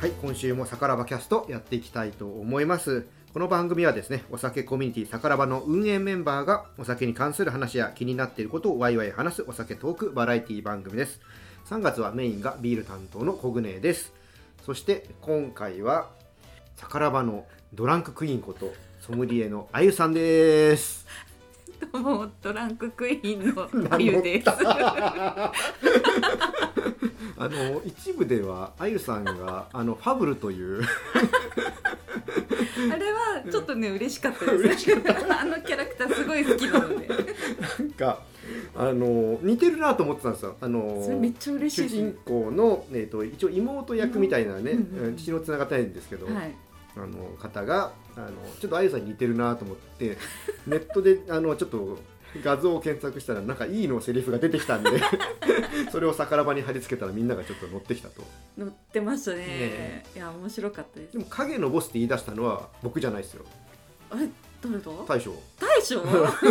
はい今週もさからばキャストやっていきたいと思います。この番組はですねお酒コミュニティさからばの運営メンバーがお酒に関する話や気になっていることをワイワイ話すお酒トークバラエティ番組です。3月はメインがビール担当のコグネです。そして今回はさからばのドランククイーンことソムリエのあゆさんです。どうもトランククイーンのあゆです。あの一部ではあゆさんがあのファブルという あれはちょっとね嬉しかったです。あのキャラクターすごい好きなので。なんかあの似てるなと思ってたんですよ。あのそれめっちゃ嬉しい主。人公の、えー、と一応妹役みたいなね、うんうんうん血のつながってないんですけど、はい。あの方があのちょっとあゆさんに似てるなと思って ネットであのちょっと画像を検索したらなんかいいのセリフが出てきたんで それを逆らばに貼り付けたらみんながちょっと乗ってきたと乗ってましたね。ねいや面白かったですで。も影のボスって言い出したのは僕じゃないですよあれ誰だ？大将大将？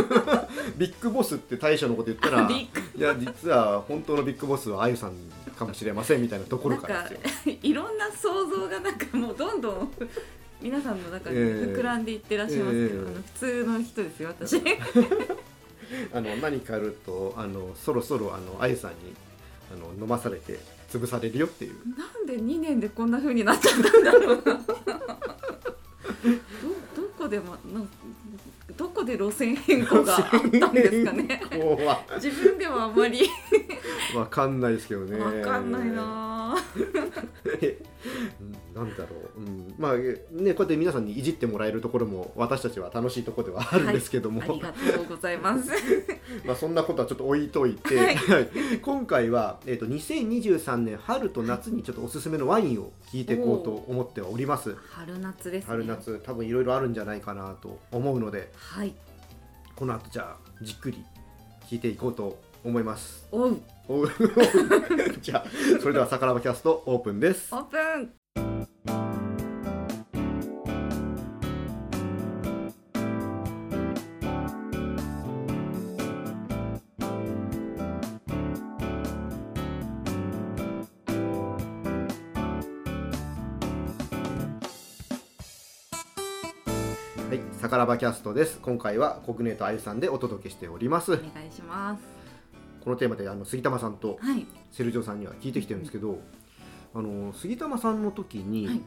ビッグボスって大将のこと言ったらビいや実は本当のビッグボスはあゆさんかもしれませんみたいなところかからですよ。いろんな想像がなんかもうどんどん皆さんの中に膨らんでいってらっしゃいますけど、ええあの普通の人ですよ私。あの何かあるとあのそろそろあのあゆさんにあの飲まされて潰されるよっていう。なんで2年でこんな風になっちゃったんだろうなどどこでもなんどこで路線変更があったんですかね。自分ではあまり。わかんないですけどね。わかんないな。うんなんだろう、うん、まあねこうやって皆さんにいじってもらえるところも私たちは楽しいところではあるんですけども、ありがとうございます。まあそんなことはちょっと置いといて、はい。はい。今回は、えー、と2023年春と夏にちょっとおすすめのワインを聞いていこうと思っております。春夏ですね。春夏多分いろいろあるんじゃないかなと思うのではいこの後じゃあじっくり聞いていこうと思います。おうおう じゃあそれでは「さからばキャスト」オープンです。オープンはい、さからばキャストです。今回はコグネートあゆさんでお届けしております。お願いしますこのテーマであの杉玉さんとはい。セルジョさんには聞いてきてるんですけど、あの杉玉さんの時に、はい。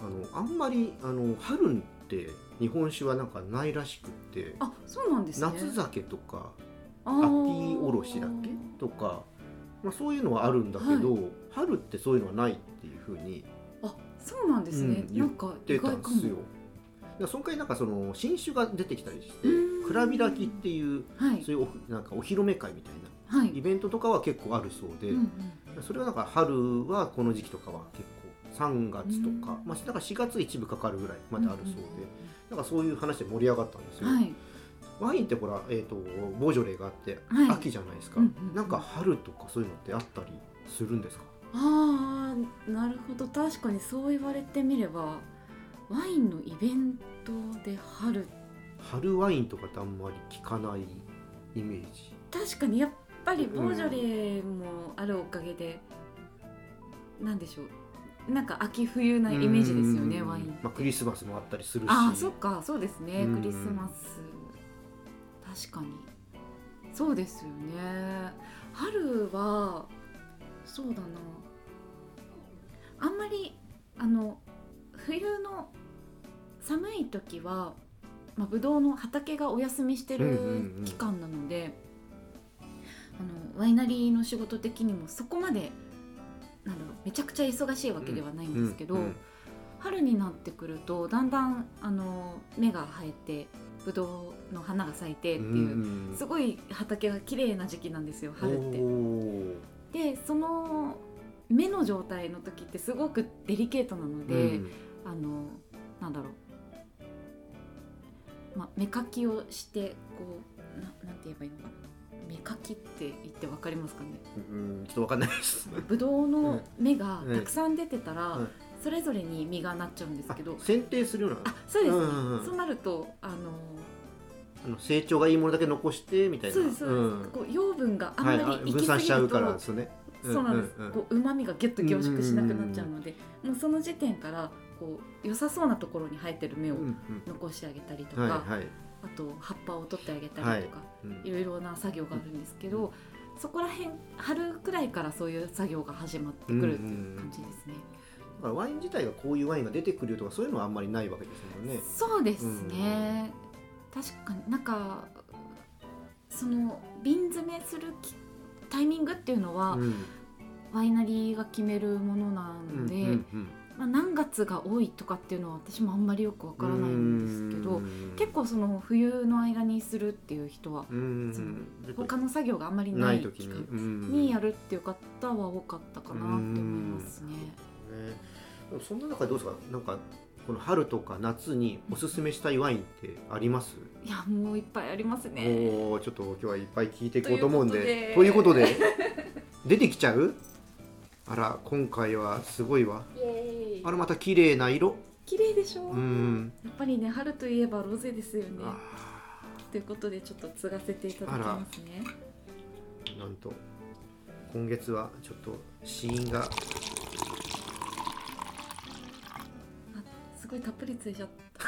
あのあんまりあの春って日本酒はなんかないらしくって、あそうなんですね。夏酒とか秋秋おろしだっけとか、まあそういうのはあるんだけど、春ってそういうのはないっていうふうにあそうなんですね、うんなんか出意外かもたんですよ。でその回なんかその新酒が出てきたりしてうん。蔵開きっていうはい。そういうおなんかお披露目会みたいなはい。イベントとかは結構あるそうで、うんうん。それはなんか春はこの時期とかは結構3月とか、うん。まあ、だから4月一部かかるぐらいまであるそうで、んんなんかそういう話で盛り上がったんですよ。はい。ワインってほら、えー、とボージョレーがあって、はい。秋じゃないですか、うんうんうん。なんか春とかそういうのってあったりするんですか？ああなるほど。確かにそう言われてみればワインのイベントで春。春ワインとかってあんまり聞かないイメージ。確かにやっぱりボージョレーもあるおかげで、なんでしょう。なんか秋冬なイメージですよねうんワインまあ、クリスマスもあったりするし。ああそっかそうですね。うん。クリスマス。確かに。そうですよね。春はそうだな。あんまりあの冬の寒い時は、まあ、ブドウの畑がお休みしてるうんうんうん。期間なので、あのワイナリーの仕事的にもそこまでなんだろうめちゃくちゃ忙しいわけではないんですけど、うんうん春になってくるとだんだんあの芽が生えてブドウの花が咲いてっていう、うんすごい畑が綺麗な時期なんですよ春って。でその芽の状態の時ってすごくデリケートなので、うんあのなんだろう、まあ、芽かきをしてこうななんて言えばいいのかな。芽かきって言ってわかりますかね。うんちょっとわかんないです。ブドウの芽がたくさん出てたら、うん。それぞれに実がなっちゃうんですけど。あ剪定するようなあそうです。ね、うんうんうん。そうなるとあのあの成長がいいものだけ残してみたいな。そうですそうです、ん。こう養分があんまり行き過ぎると、分散しちゃうからですねそうなん。です、うんうんうんこう旨味がギュッと凝縮しなくなっちゃうので、もうその時点からこう良さそうなところに生えてる芽をうんうん。残してあげたりとか、はいはい。あと葉っぱを取ってあげたりとか、うん。い、ろいろな作業があるんですけど、そこら辺春くらいからそういう作業が始まってくるっていう感じですね。だからワイン自体がこういうワインが出てくるとかそういうのはあんまりないわけですもんね。そうですね、確かになんかその瓶詰めするきタイミングっていうのは、うん。ワイナリーが決めるものなので、うんうんまあ、何月が多いとかっていうのは私もあんまりよくわからないんですけど結構その冬の間にするっていう人は他の作業があんまりなないい時間うん。にやるっていう方は多かったかなって思いますね。ねそんな中でどうですか？なんかこの春とか夏におすすめしたいワインってあります、いやもういっぱいありますね。おおちょっと今日はいっぱい聞いていこうと思うんで。とということで出てきちゃう？あら今回はすごいわあらまた綺麗な色？綺麗でしょ？うう。んやっぱりね春といえばロゼですよね。あということでちょっと継がせていただきますね。ーなんと今月はちょっと死因があすごいたっぷりついちゃった。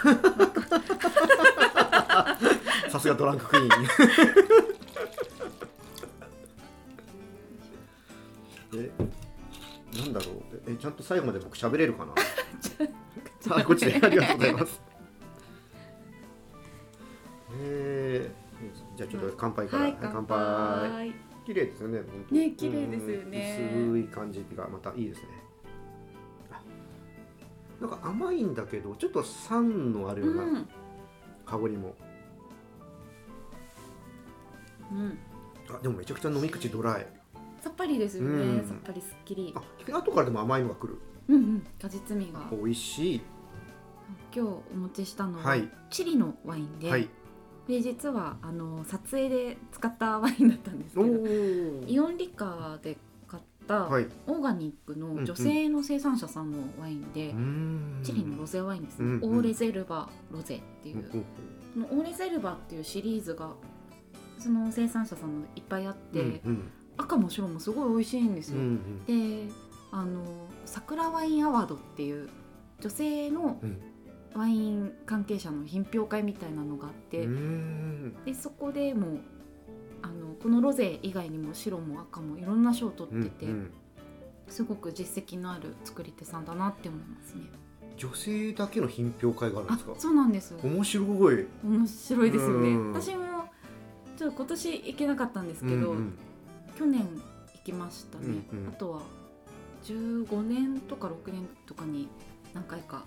さすがドランククイーンちゃんと最後まで僕喋れるかな？あこっち。でありがとうございます。えー、じゃあちょっと乾杯から、はい乾杯。綺麗ですよねね綺麗ですよね。うん薄い感じがまたいいですね。あなんか甘いんだけどちょっと酸のあるようなうん。香りも、うん。あでもめちゃくちゃ飲み口ドライさっぱりですよね、うん。さっぱりすっきり。あ後からでも甘いのが来る。うんうん。果実味が。美味しい。今日お持ちしたのは、はい。チリのワインで、はい。で実はあの撮影で使ったワインだったんですけおどー。イオンリカーで買ったはい。オーガニックの女性の生産者さんのワインで、うーん。チリのロゼワインですね、うんうん。オーレゼルバロゼっていう、このオーレゼルバっていうシリーズがその生産者さんのいっぱいあって、うんうん赤も白もすごい美味しいんですよ、うんであの桜ワインアワードっていう女性のうん。ワイン関係者の品評会みたいなのがあって、うーん。でそこでもうあのこのロゼ以外にも白も赤もいろんな賞を取ってて、うんうん。すごく実績のある作り手さんだなって思いますね。女性だけの品評会があるんあですか？そうなんです。面白い。面白いですよね。うん。私もちょっと今年行けなかったんですけど、うんうん去年行きましたね、うんうん。あとは15年とか6年とかに何回か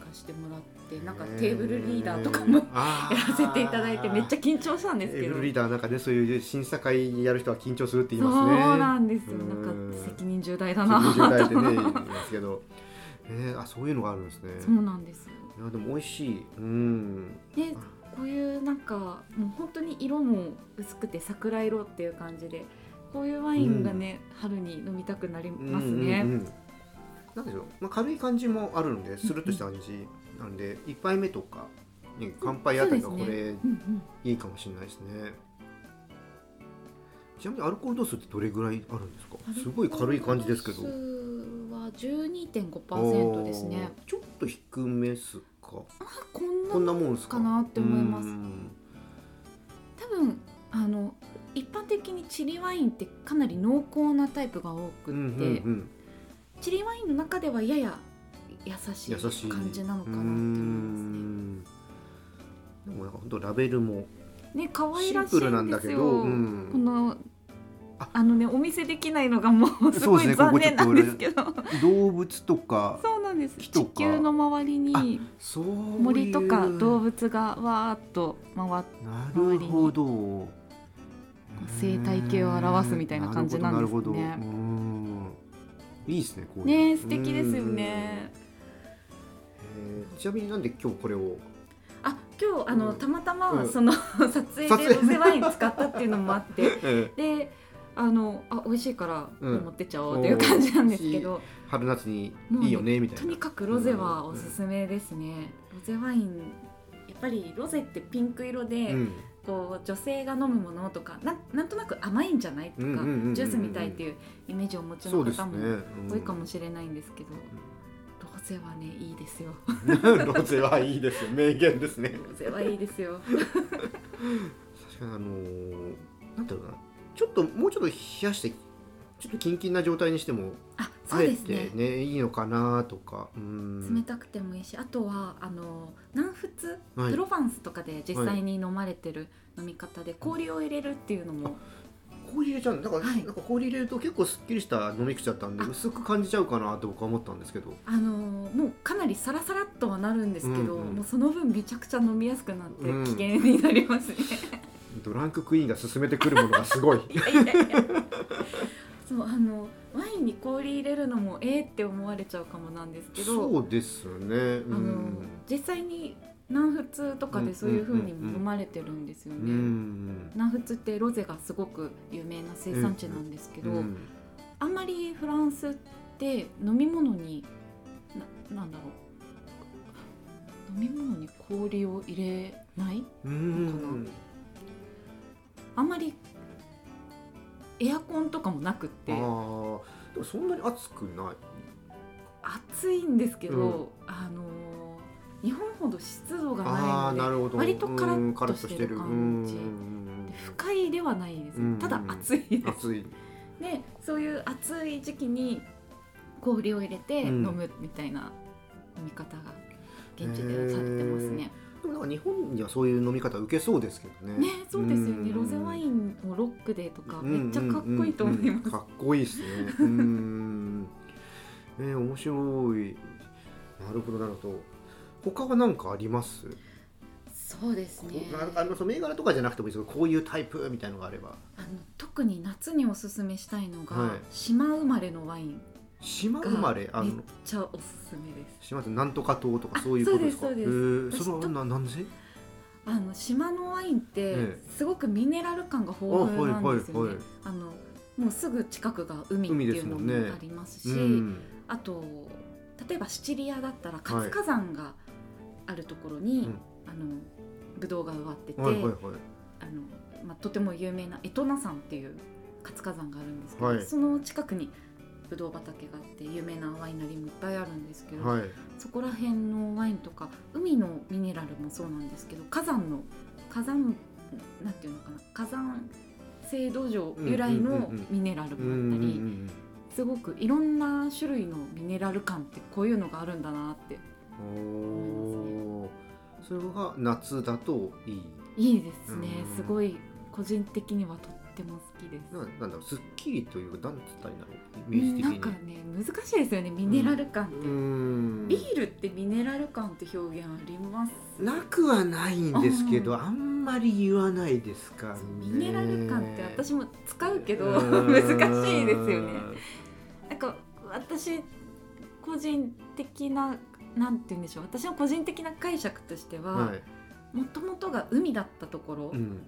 行かしてもらってなんかテーブルリーダーとかも やらせていただいてめっちゃ緊張したんですけど。テーブルリーダーなんかねそういう審査会やる人は緊張するって言いそうますね。なんですよ。うんなん。か責任重大だな。責任重大でね言いますけど。えー、あそういうのがあるんですね。そうなんですよ。いやでも美味しい。うん。でこういうなんかもう本当に色も薄くて桜色っていう感じでこういうワインがね、春に飲みたくなりますね、うんうんうんなんでしょう、まあ、軽い感じもあるんでスルッとした感じなんで一杯目とか、ね、乾杯あたりがこれねうんうん。いいかもしれないですね。ちなみにアルコール度数ってどれぐらいあるんですか？すごい軽い感じですけど。は12.5%ですね。ちょっと低めっすか？あこんなもんですか？かなって思います。うん。多分あの一般的にチリワインってかなり濃厚なタイプが多くって、うんうんうんチリワインの中ではやや優しい感じなのかなって思いますね。うんでもなんか本当ラベルもね可愛らしいんですよ。プルなんだけど、うんこのああのねお見せできないのがもうすごい残念なんですけど。動物とかそうなんです。地球の周りに森とか動物がわーっと回ってなるほど生態系を表すみたいな感じなんですね。いいですねこうね素敵ですよね。えーちなみになんで今日これを？あ今日あの、うん。たまたまうん。その撮影 撮影でロゼワイン使ったっていうのもあって。えであのあ美味しいからうん。持ってっちゃおうっていう感じなんですけど、ー。春夏にいいよねみたいな。とにかくロゼはおすすめですね、ロゼワインやっぱりロゼってピンク色で、うんこう女性が飲むものとかななんとなく甘いんじゃないとか、ジュースみたいっていうイメージをお持ちの方もうん。多いかもしれないんですけど、ロゼはねいいですよ。ロゼはいいですよ。名言ですね。ロゼはいいですよ。確かにあのーなんだろうな。ちょっともうちょっと冷やしてちょっとキンキンな状態にしてもあそうですね。てねいいのかなとか。うん。冷たくてもいいしあとはあの南仏、はい。プロヴァンスとかで実際に飲まれてる飲み方で氷を入れるっていうのも、氷入れちゃうんだから、はい。なんか氷入れると結構すっきりした飲み口だったんであ。薄く感じちゃうかなと僕は思ったんですけど。あのもうかなりサラサラっとはなるんですけど、うんうん。もうその分めちゃくちゃ飲みやすくなってうん。危険になりますね。ドランククイーンが勧めてくるものがすごい。いやいやいやそうあのワインに氷入れるのもえーって思われちゃうかもなんですけどそうですね。うあのん。実際に南仏とかでそういう風にも飲まれてるんですようね。ん南仏ってロゼがすごく有名な生産地なんですけど、うんあんまりフランスって飲み物にななんだろう。飲み物に氷を入れないうん。あんまりエアコンとかもなくって。でもそんなに暑くない。暑いんですけど、うん。あの日本ほど湿度がないので割とカラうんッとしてる。感じ。不快ではないです、うん。ただ暑いです、暑い。でそういう暑い時期に氷を入れてうん。飲むみたいな飲み方が現地ではされてますね。でもなんか日本にはそういう飲み方受けそうですけどね。ねそうですよね、うん。ロゼワインをロックでとかめっちゃかっこいいと思います。かっこいいですね。うん。えー、面白い。なるほどなるほど。他は何かあります？そうですね。ああのその銘柄とかじゃなくてもいいですけどこういうタイプみたいのがあれば。あの特に夏におすすめしたいのが、はい。島生まれのワイン島が生まれ？あめっのちゃおすすめです。島ってなんとか島とかあそういうことですか？そうですそうです。えー。それはななんで？あの島のワインってええ。すごくミネラル感が豊富なんですよね。あのもうすぐ近くが海っていうのすもありますし、うん。あと例えばシチリアだったらはい活火山があるところに、うんあのブドウが植わってて、はいはいはい。あのまあ、とても有名なエトナ山っていう活火山があるんですけど、はい。その近くにブドウ畑があって有名なワイナリーもいっぱいあるんですけど、はいそこら辺のワインとか海のミネラルもそうなんですけど火山の火山なんていうのかな火山性土壌由来のミネラルもあったり、すごくいろんな種類のミネラル感ってこういうのがあるんだなって。おー。それが夏だといい。いいですね。うんすごい個人的にはとっても好きです。ななんだろうすっきりというかなんつったらいいんだろう。イメージ的に。なんかね難しいですよねミネラル感って、うーん。ビールってミネラル感って表現あります？なくはないんですけど、うん。あんまり言わないですかね。ミネラル感って私も使うけど難しいですよね。なんか私個人的ななんて言うんでしょう。私の個人的な解釈としてははい、もともとが海だったところ、うん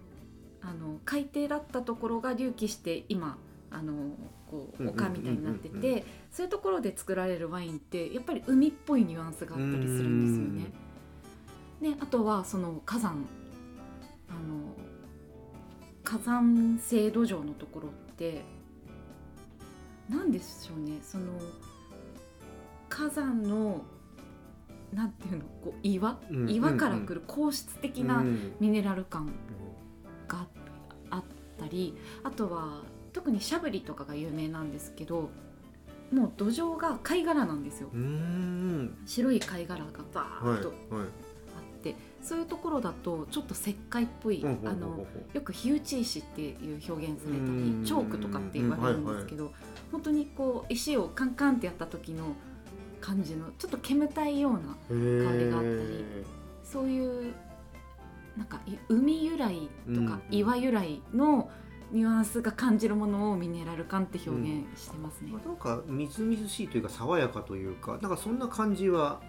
あの海底だったところが隆起して今あのこう丘みたいになっててそういうところで作られるワインってやっぱり海っぽいニュアンスがあったりするんですよね。であとはその火山あの火山性土壌のところって何でしょうね。その火山のなんていうのこう岩、うん岩から来る硬質的なうん。ミネラル感があったりあとは特にシャブリとかが有名なんですけどもう土壌が貝殻なんですよ。白い貝殻がバはいーッとはいあって、そういうところだとちょっと石灰っぽい、あのよく火打ち石っていう表現されたうん。りチョークとかって言われるんですけど、本当にこう石をカンカンってやった時の感じのちょっと煙たいような香りがあったりそういうなんかい海由来とかうん岩由来のニュアンスが感じるものをミネラル感って表現してますね。なんかみずみずしいというか爽やかというかなんかそんな感じは、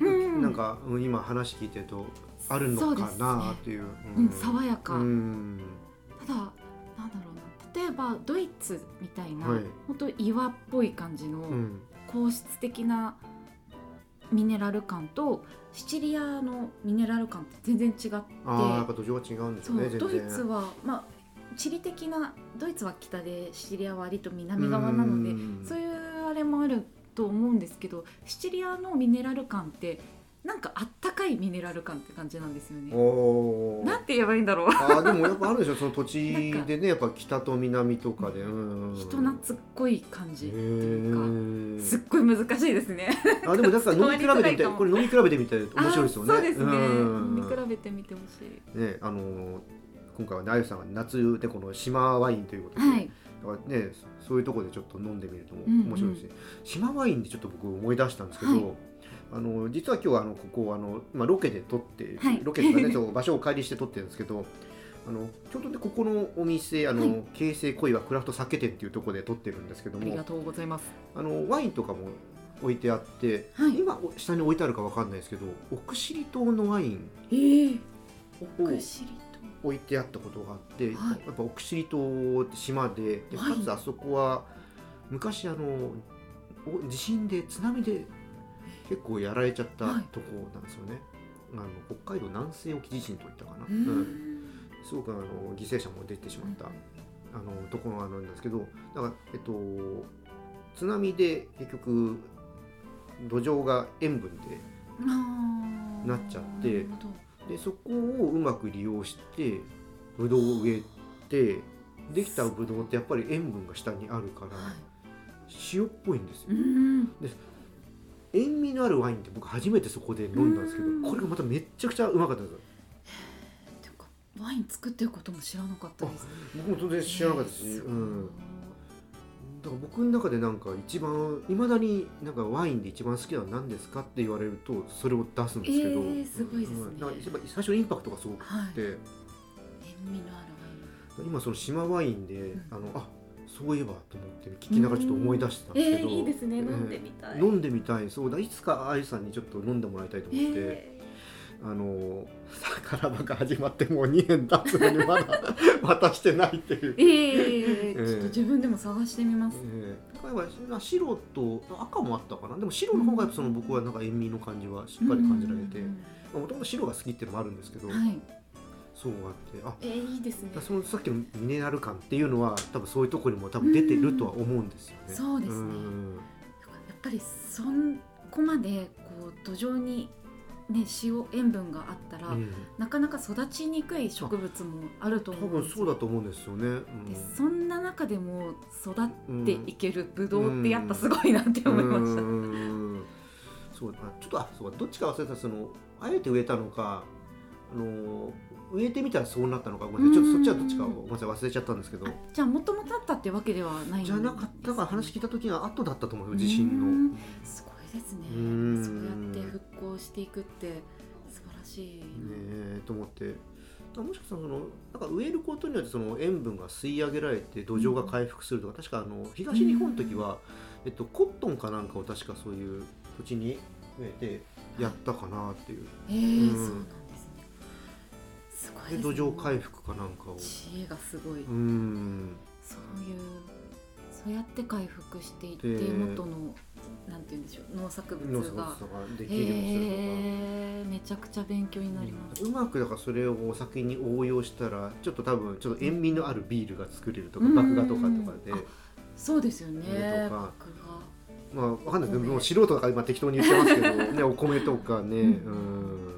うんなんかうん今話聞いてるとあるのかなっていう。うん、爽やか、うん。ただなんだろうな。例えばドイツみたいな、はい。本当岩っぽい感じのうん。硬質的なミネラル感とシチリアのミネラル感って全然違って。ああやっぱ土壌が違うんですねドイツはまあ地理的なドイツは北でシチリアは割と南側なのでうん。そういうあれもあると思うんですけどシチリアのミネラル感ってなんかあったかいミネラル感って感じなんですよね。おー。なんて言えばいいんだろう。あーでもやっぱあるでしょ。その土地でね やっぱ北と南とかで、うん。人懐っこい感じっていうかすっへごい難しいですね。ーあでもだか ら飲み比べてみたい。伝わりづらいかもこれ飲み比べてみたい面白いですよね。あそうですね。うん。見比べてみてほしい。ねあのー今回はねあゆさんが夏でこの島ワインということで、はい。だからねそういうところでちょっと飲んでみるとうんうん。面白いですね、島ワインでちょっと僕思い出したんですけど、はいあの実は今日はあのここあの、まあ、ロケで撮って、はい。ロケとかね 場所をお借りして撮ってるんですけどあのちょうどねここのお店あの、はい。京成小岩クラフト酒店っていうところで撮ってるんですけどもありがとうございます。あのワインとかも置いてあって、はい。今お下に置いてあるかわかんないですけど奥尻島のワインええ。奥尻置いてあったことがあって、はい。やっぱ奥尻島って島でではい。かつあそこは昔あのお地震で津波で結構やられちゃったはい。とこなんですよね、あの北海道南西沖地震といったかな、と。ううん。ん。すごくあの犠牲者も出てしまった、あのところがあるんですけどだからえっと津波で結局土壌が塩分でなっちゃってでそこをうまく利用してブドウを植えてできたブドウってやっぱり塩分が下にあるからはい。塩っぽいんですよ。うん。塩味のあるワインって僕初めてそこで飲んだんですけうん。どこれがまためっちゃくちゃうまかったです。ワイン作ってることも知らなかったです。僕も当然知らなかったし、えーうん、だから僕の中でなんか一番いまだになんかワインで一番好きなのは何ですかって言われるとそれを出すんですけど、えーすごいですね。うん。最初のインパクトがすごくはい。て塩味のある今その島ワインで、ん。あのあそういえばと思って聞きながらちょっと思い出してたん。ですけど、えー、いいですね。えー飲んでみたい。飲んでみたいそうだいつかあゆさんにちょっと飲んでもらいたいと思って、えあのさからばが始まってもう2年経つのにまだ渡してないっていうー、。えー、えーちょっと自分でも探してみます。ええだからまあ白と赤もあったかなでも白の方がその僕はなんか塩味の感じはしっかり感じられてうんもともと白が好きっていうのもあるんですけど、はい。そうあってあえー、いいですねだ。そのさっきのミネラル感っていうのは多分そういうところにも多分出てるとは思うんですよね。そうですねんやっぱりそこまでこう土壌にね塩塩分があったら、うんなかなか育ちにくい植物もあると多思うんですよ分そうだと思うんですよね。うんでそんな中でも育っていけるブドウってやっぱすごいなって思いました。うんそうあちょっとあそうかどっちか忘れたそのあえて植えたのかあの植えてみたらそうなったのか。ごめんなさい。ちょっとそっちはどっちかごめんなさい。忘れちゃったんですけど。あじゃあもともとあったってわけではないんじゃなかったから話聞いた時が後だったと思うよ地震うのん。すごいですね。うん。そうやって復興していくって素晴らしい、ねえと思って。もしかしたらそのなんか植えることによってその塩分が吸い上げられて土壌が回復するとか、確かあの東日本の時は、えっと、コットンかなんかを確かそういう土地に植えてやったかなっていう。えーうん。そうなすごいですね。で土壌回復かなんかを。知恵がすごい、うん。そういうそうやって回復していってで元のなんて言うんでしょう農作物が。とかできるようにするとか。へえめちゃくちゃ勉強になります、うまくだからそれをお酒に応用したらちょっと多分ちょっと塩味のあるビールが作れるとかうん。麦芽とかとかで。あそうですよねねとか。麦まあわかんないけどもう素人だから今適当に言ってますけどねお米とかねううんん。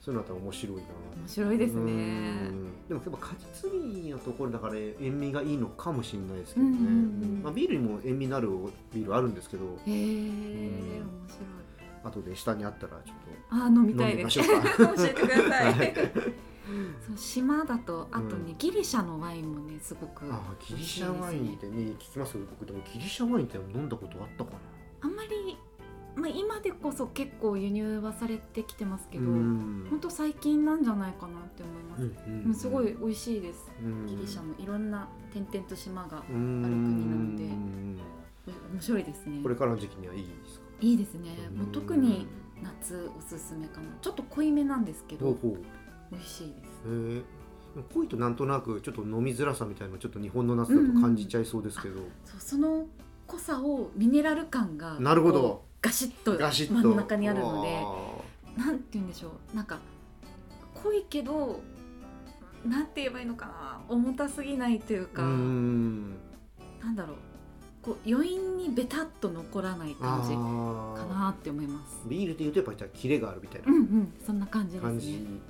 そういうのだったら面白いな面白いですね。うん。でもやっぱ果実味のところだから塩味がいいのかもしれないですけどね、うんうんうん。まあ、ビールにも塩味のあるビールあるんですけど。へえ面ん。白い。後で下にあったらちょっあ飲とみたいです。教えてください、はい。そう島だとあとね、うん。ギリシャのワインもねすごくああギリシャワインってね聞きます？けど僕でもギリシャワインって飲んだことあったかな？あんまり、まあ、今でこそ結構輸入はされてきてますけど、うん。ほんと最近なんじゃないかなって思います、うんうんもうすごい美味しいです。うん。ギリシャもいろんな点々と島がうんある国なので。うん。面白いですね。これからの時期にはいいですか？いいですね。もう特にうん夏おすすめかな。ちょっと濃いめなんですけど美味しいです。濃いとなんとなくちょっと飲みづらさみたいなのちょっと日本の夏だと感じちゃいそうですけど、そうその濃さをミネラル感がなるほどガシッと真ん中にあるのであなんて言うんでしょう。なんか濃いけどなんて言えばいいのかな。重たすぎないというか、ーうーん。なんだろう。こう余韻にベタっと残らない感じあかーなって思います。ビールっていうとやっぱりキレがあるみたいな。うんうん。そんな感じですね。感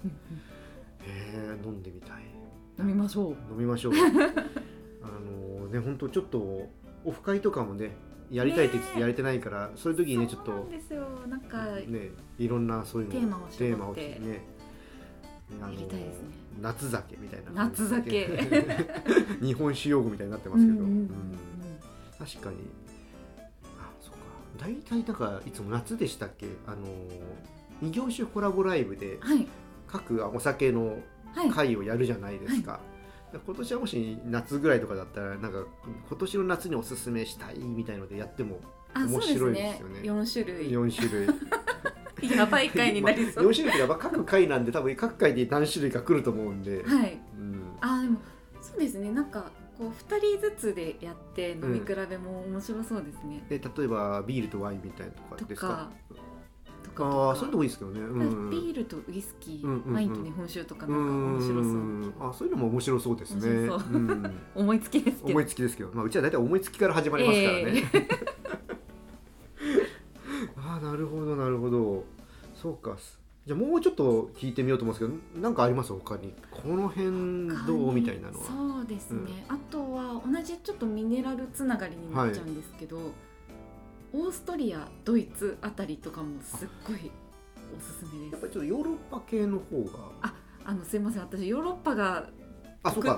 え飲んでみたい飲みましょう。飲みましょう。あのね本当ちょっとオフ会とかもねやりたいって言ってねやれてないから、そういう時にねちょっとですよ。なんかねいろんなそういうのテーマをテーマをねやりたいですね。夏酒みたいな夏酒。日本酒用語みたいになってますけど、うんうんうんうん。確かに。あそうか。大体だからいつも夏でしたっけ？あの異業種コラボライブではい。各お酒のはい。会をやるじゃないですか、今年はもし夏ぐらいとかだったらなんか今年の夏におすすめしたいみたいのでやっても面白いでねすよね。4種類。4種類。やばい回になりそう。4種類ってやっぱ各回なんで多分各回で何種類か来ると思うんで、はい。うん、あでもそうですね。なんかこう2人ずつでやって飲み比べも面白そうですね、で例えばビールとワインみたいなとかですかあそういうのもいいですけどね、うん、ビールとウイスキー、うんうんうん。ワインと日本酒とかなんか面白そううん。あそういうのも面白そうですね。面白そう。ん。思いつきですけど。思いつきですけど、まあ、うちは大体思いつきから始まりますからね、ああなるほどなるほど。そうか。じゃあもうちょっと聞いてみようと思うんですけど何かあります？他に。この辺どう？みたいなのは。そうですね、あとは同じちょっとミネラルつながりになっちゃうんですけど、オーストリアドイツあたりとかもすっごいおすすめです。やっぱりちょっとヨーロッパ系の方が。あのすいません。私ヨーロッパが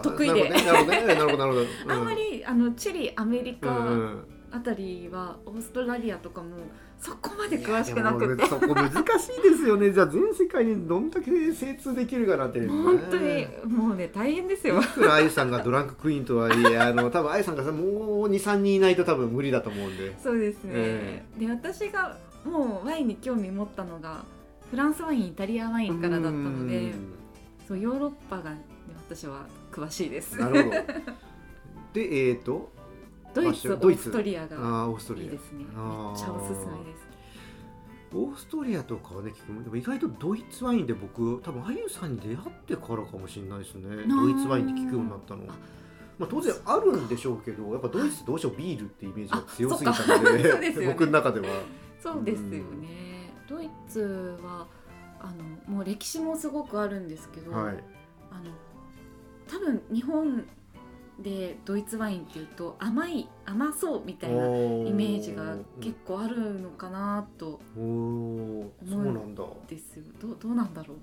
得意で。なるほどね。なるほどね。なるほどなるほど、うん。あんまり、あのチリアメリうんカうん。あたりはオーストラリアとかもそこまで詳しくなくて。そこ難しいですよね。じゃあ全世界にどんだけ精通できるかなんて、ね、本当にもうね大変ですよ。いくら愛さんがドランククイーンとはいえ あの多分愛さんがさもう23人いないと多分無理だと思うんで。そうですね、えで私がもうワインに興味持ったのがフランスワインイタリアワインからだったのでそうヨーロッパが、ね、私は詳しいです。うんなるほど。でえっ、ー、とドイツオドイツ。ーストリアがあーオーストリア。いいですね。めっちゃおすすめです。オーストリアとかはね聞くでも意外とドイツワインで僕多分あゆさんに出会ってからかもしれないですね。ドイツワインって聞くようになったの。あまあ、当然あるんでしょうけどやっぱドイツどうしよう。ビールってイメージが強すぎたので ね。僕の中では。そうですよね。ドイツはあのもう歴史もすごくあるんですけど、はい。あの多分日本でドイツワインっていうと甘い甘そうみたいなイメージが結構あるのかなとおおー。そうなんだ。ですよ。どうどうなんだろう。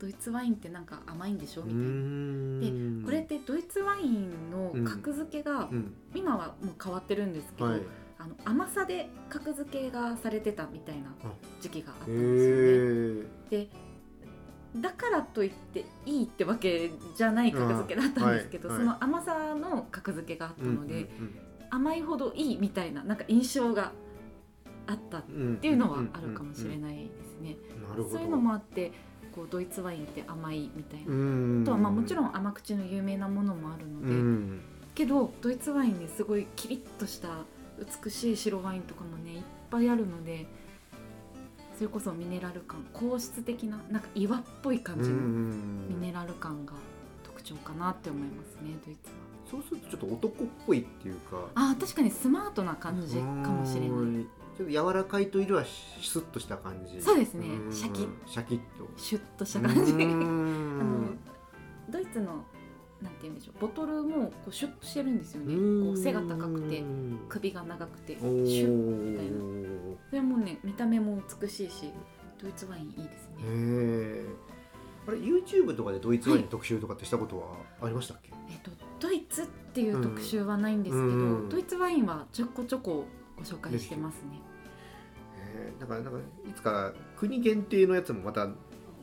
ドイツワインってなんか甘いんでしょ？うみたいな。ーん。これってドイツワインの格付けが、うん。今はもう変わってるんですけど、はい。あの甘さで格付けがされてたみたいなあ。時期があったへんですよね。えでだからといっていいってわけじゃない格付けだったんですけど、はいその甘さの格付けがあったので、うん甘いほどいいみたいななんか印象があったっうんうんていうのはあるかもしれい、ないですね。そういうのもあってこうドイツワインって甘いみたいな。うん。あとはまあもちろん甘口の有名なものもあるのうで、ん。けどドイツワインにすごいキリッとした美しい白ワインとかもねいっぱいあるのでそれこそミネラル感硬質的ななんか岩っぽい感じのミネラル感が特徴かなって思いますねドイツは。そうするとちょっと男っぽいっていうか。あー確かにスマートな感じかもしれない。いちょっと柔らかいというよりはシュッとした感じ。そうですね。うん。シャキッシャキッと。シュッとした感じ。う あんのドイツのなんて言うんでしょうボトルもこうシュッとしてるんですよね。うん。こう背が高くて首が長くてシおュッーみたいな。それもね見た目も美しいしドイツワインいいですね。あれ YouTube とかでドイツワインの特集とかってしたことはありましたっけ、えっとドイツっていう特集はないんですけど、うん。ドイツワインはちょこちょこご紹介してますね。へえだからなんかいつか国限定のやつもまた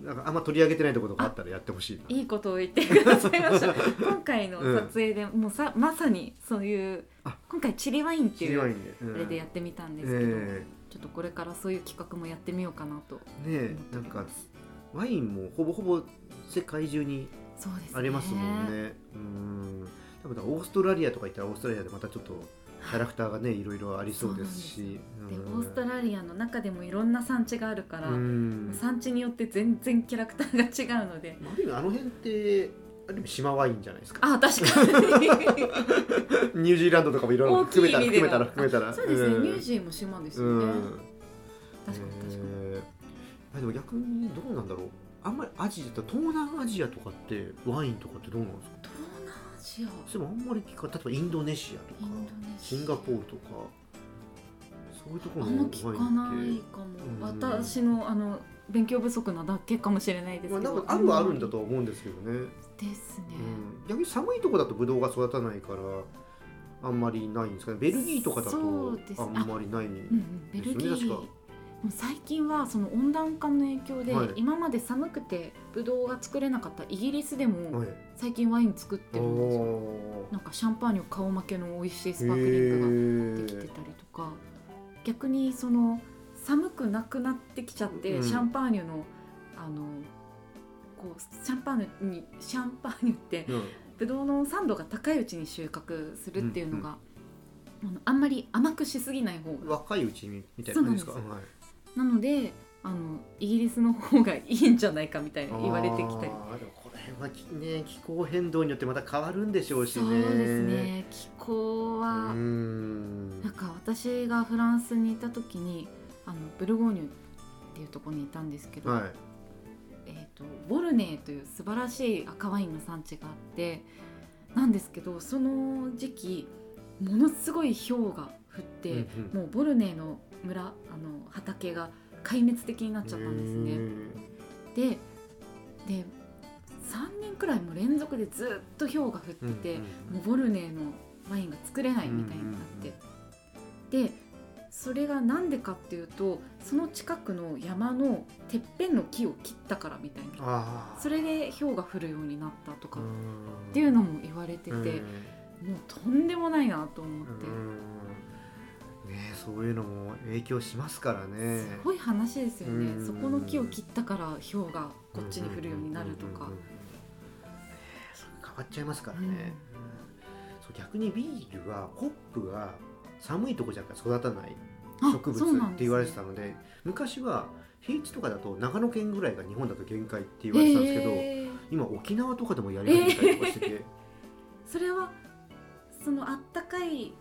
なんかあんま取り上げてないところがあったらやってほしいな。いいことを言ってくださいました。今回の撮影で、もうさまさにそういうあ。今回チリワインっていうあれでやってみたんですけど、え。ちょっとこれからそういう企画もやってみようかなとえねえなんかワインもほぼほぼ世界中にありますもんね。うん。多分オーストラリアとか行ったらオーストラリアでまたちょっとキャラクターがねいろいろありそうですし。でうん。オーストラリアの中でもいろんな産地があるから、うん。産地によって全然キャラクターが違うので。まあある意味あの辺ってある意味島ワインじゃないですか。あ確かに。ニュージーランドとかもいろいろ含めたら含めたら含めたら。そうですね、ん。ニュージーも島ですよね、うん。確かに確かに、えー。あでも逆にどうなんだろう。あんまりアジアと東南アジアとかってワインとかってどうなんですか？ジアでもあんまり聞か例えばインドネシアとかシンガポールとかそういうところあんま聞かないかも、うん。私のあの勉強不足なだけかもしれないですまあ、けど、なんかあるはあるんだとは思うんですけどね、ですね、うん、逆に寒いとこだとブドウが育たないからあんまりないんですかね。ベルギーとかだとあんまりないうんうん、ベルギーですよね確か最近はその温暖化の影響で、はい。今まで寒くてブドウが作れなかったイギリスでもはい。最近ワイン作ってるんですよ、おなんかシャンパーニュ顔負けの美味しいスパークリングができてたりとか。逆にその寒くなくなってきちゃって、うん。シャンパーニュのあのこうシャンパーニュにシャンパーニュってーうん。ブドウの酸度が高いうちに収穫するっていうのが、あのあんまり甘くしすぎない方が。若いうちにみたいな感じですか？なのであのイギリスの方がいいんじゃないかみたいな言われてきたり。あーでもこの辺はきね気候変動によってまた変わるんでしょうしそうねですね。気候うは、ん。なんか私がフランスにいた時にあのブルゴーニュっていうところにいたんですけど、はい。えー、とボルネーという素晴らしい赤ワインの産地があってなんですけどその時期ものすごい氷が降って、うんうん。もうボルネーの村あの畑が壊滅的になっちゃったんですね。でで3年くらいも連続でずっと氷が降ってて、もうボルネーのワインが作れないみたいになって、でそれがなんでかっていうとその近くの山のてっぺんの木を切ったからみたいな。それで氷が降るようになったとかっっていうのも言われてて、うん。もうとんでもないなと思って、うんねそういうのも影響しますからね。すごい話ですよね、うん。そこの木を切ったから氷がこっちに降るようになるとか。変わっちゃいますからね、うん。そう逆にビールはホップが寒いとこじゃ育たない。あ植物って言われてたので昔は平地とかだと長野県ぐらいが日本だと限界って言われてたんですけど、へー。今沖縄とかでもやり始めたりとかしてて、それはそのあったかい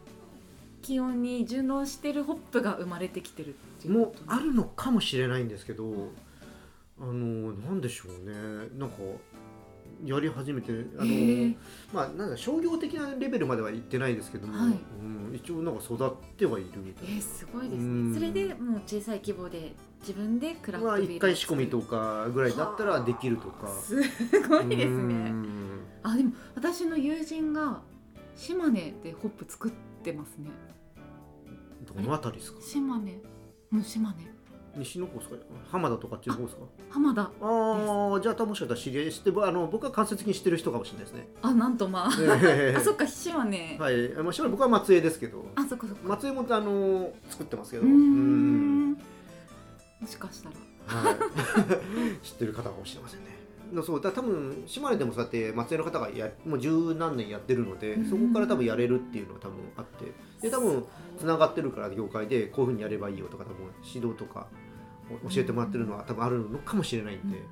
気温に順応してるホップが生まれてきてるっていうもあるのかもしれないんですけどあのなんでしょうね。なんかやり始めてあへのーまあなんか商業的なレベルまでは行ってないですけども、はい。うん、一応なんか育ってはいるみたいな。えー、すごいですうん。ねそれでもう小さい規模で自分でクラフまあトビール一回仕込みとかぐらいだったらできるとか。すごいですうねん。あでも私の友人が島根でホップ作ってますね。どのあたりですか？島根。うん島根。西の方ですか？浜田とかっていう方ですか？浜田ああじゃあもしかしたら知り合いしてあの僕は間接的に知ってる人かもしれないですね。あなんとまあ。ええ。あそっか島根、はい、まあ、しばらく僕は松江ですけど。あそっかそっか。松江もあの作ってますけど。うん。もしかしたら。はい、知ってる方かもしれませんね。のそうだ多分島根でもそうやって松江の方がやもう十何年やってるのでうん。そこから多分やれるっていうのは多分あってで多分つながってるから業界でこういうふうにやればいいよとか多分指導とかお教えてもらってるのは多分あるのかもしれないんで、うん。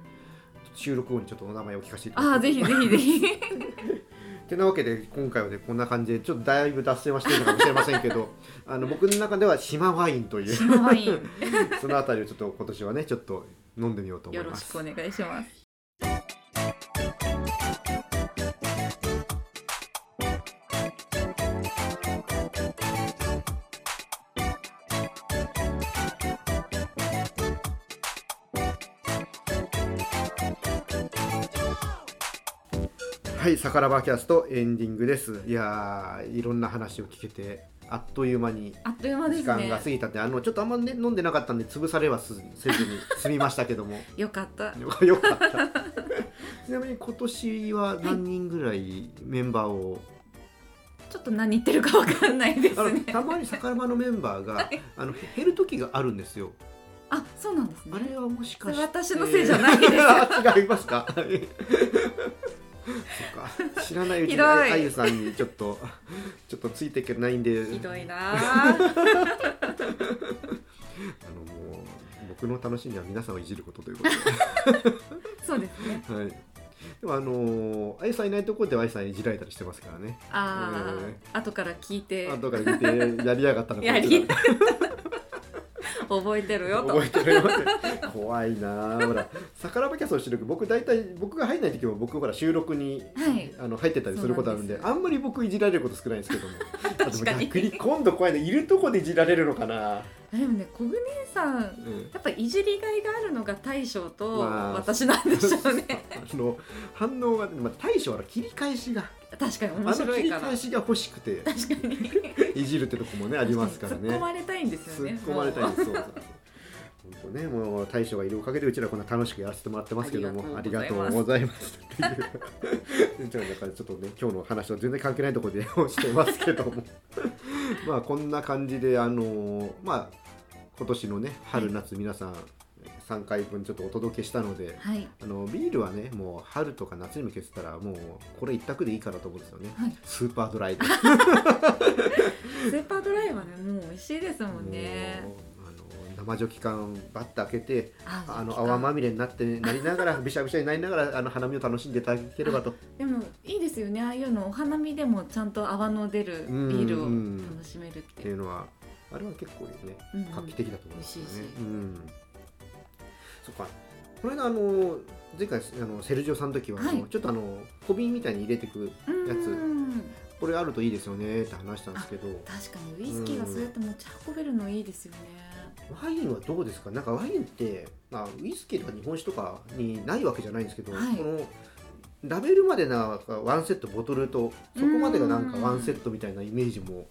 収録後にちょっとお名前を聞かせていただきます。あぜひぜひぜひ。てなわけで今回はねこんな感じでちょっとだいぶ脱線はしてるのかもしれませんけど あの僕の中では島ワインという島ワイン。そのあたりをちょっと今年はねちょっと飲んでみようと思います。よろしくお。願いしますはい、サカラバキャストエンディングです。いやーいろんな話を聞けてあっという間にあっという間です時間ねが過ぎたって、あのちょっとあんまね飲んでなかったんで潰されはすせずに済みましたけども。よかった。よ よかった。ちなみに今年は何人ぐらいメンバーを、ちょっと何言ってるかわかんないですね。たまにサカラバのメンバーがあの減る時があるんですよ。あそうなんですね。あれはもしかして私のせいじゃないです。あ違いますか？そっか。知らないうちにああゆさんにちょっと ちょっとついていけないんで。ひどいな。ああのもう僕の楽しみは皆さんをいじることということで。そうですね。はい。でもあのー、あゆさんいないところではあゆさんいじられたりしてますからね。あえあ、後から聞いて。後から見てやりやがったのやり覚えてるよと。覚えてるよって。怖いな。あほら逆らばキャストの収録僕大体僕が入んない時も僕ほら収録にはい。あの入ってたりすることあるんであんまり僕いじられること少ないんですけども。確かに。逆に今度怖いのいるとこでいじられるのかな、でもね小暮さんうん、やっぱいじりがいがあるのが大将とまあ私なんでしょうね、あの反応が、まあ、大将は切り返しが確かに面あの切り白いから返しが欲しくて確かに。いじるってとこもねありますからね。突っ込まれたいんですよね。突っ込まれたいんです。そうそうそう。本当ねもう大将がいるおかげでうちらこんな楽しくやらせてもらってますけどもあありがとううございますっていう。ちょっとなんかちょっとね今日の話と全然関係ないところでしてますけども。まあこんな感じであのまあ今年のね春夏皆さん3回分ちょっとお届けしたのではい。あのビールはねもう春とか夏に向けてたらもうこれ一択でいいかなと思うんですよね、はい。スーパードライで スーパードライはねもう美味しいですもんね。生ジョッキ缶バッて開けてああの泡まみれになってなりながら びしゃびしゃになりながらあの花見を楽しんでいただければと。でもいいですよね。ああいうのお花見でもちゃんと泡の出るビールを楽しめるっってていうのはあれは結構ね画期的だと思いますよね。うんそっか。この間あの前回あのセルジオさんの時は、はい。ちょっとあの小瓶みたいに入れてくやつ。うんこれあるといいですよねって話したんですけど。確かにウイスキーがそうやって持ち運べるのいいですよね。ワインはどうですか？なんかワインって、まあ、ウイスキーとか日本酒とかにないわけじゃないんですけど、はい。このラベルまでなワンセットボトルとそこまでがなんかワンセットみたいなイメージも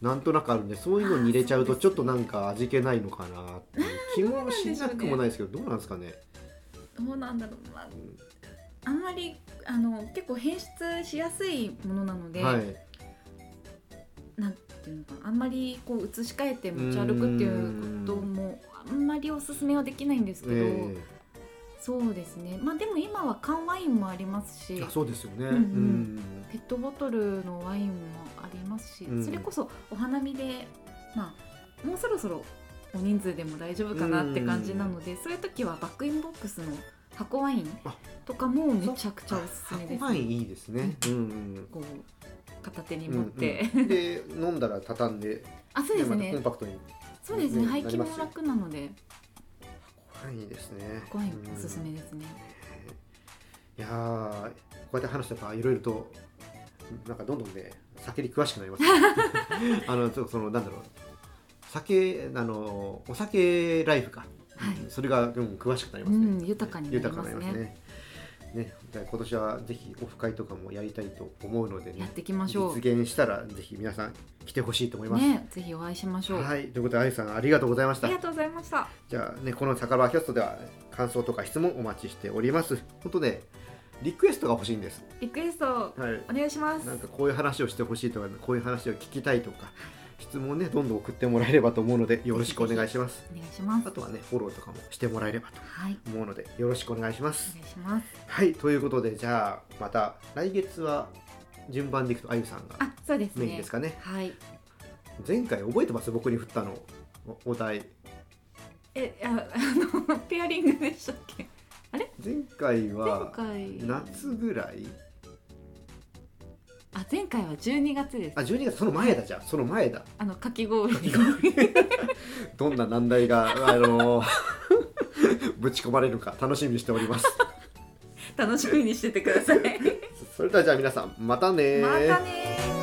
なんとなくあるんでそういうのに入れちゃうとちょっとなんか味気ないのかなっていう。気もしなくもないですけどどうなんですかね。どうなんだろう、まあうん。あんまりあの結構変質しやすいものなので、はい、なんていうのかな。あんまりこう移し替えて持ち歩くっていうこともあんまりおすすめはできないんですけど、えそうですね。まあでも今は缶ワインもありますし。そうですよね。うんうんうんペットボトルのワインもありますし、うん。それこそお花見でまあもうそろそろ大人数でも大丈夫かなって感じなので、そういう時はバッグインボックスの箱ワインあ。とかもめちゃくちゃおすすめです、箱ワインいいですね。うん。うんこう片手に持って、うんうんで飲んだら畳んで あそうですね。コンパクトにそうですね。ね廃棄も楽なので。はいいいですね。箱ワインおすすめですね、いやーこうやって話してたらいろいろとなんかどんどんね酒に詳しくなります、あのちょっとそのなんだろう。酒あのお酒ライフか、はい。それが、うん、詳しくなりますね、うん豊かになりますね。ね。ね今年はぜひオフ会とかもやりたいと思うのでねやっていきましょう。実現したらぜひ皆さん来てほしいと思います、ねぜひお会いしましょう、はいということであゆさんありがとうございました。ありがとうございました。じゃあね、この酒場キャストでは感想とか質問お待ちしております。本当ね、リクエストが欲しいんです。リクエストはい。お願いしますなんかこういう話をしてほしいとか、こういう話を聞きたいとか、質問ね、どんどん送ってもらえればと思うので、よろしくお願いします。お願いしますあとはね、フォローとかもしてもらえればとはい思うので、よろしくお願いします。お願いしますはい、ということで、じゃあ、また来月は順番でいくと、あゆさんがあそうですねメインですかね。はい前回覚えてます？僕に振ったの。おお題。えああのペアリングでしたっけ？前回前は回。夏ぐらい？あ前回は12月です。あ、12月、その前だじゃあ、その前だ。あのかき氷。どんな難題が、あの ぶち込まれるか楽しみにしております。楽しみにしててください。それではじゃあ皆さんまたねまたねー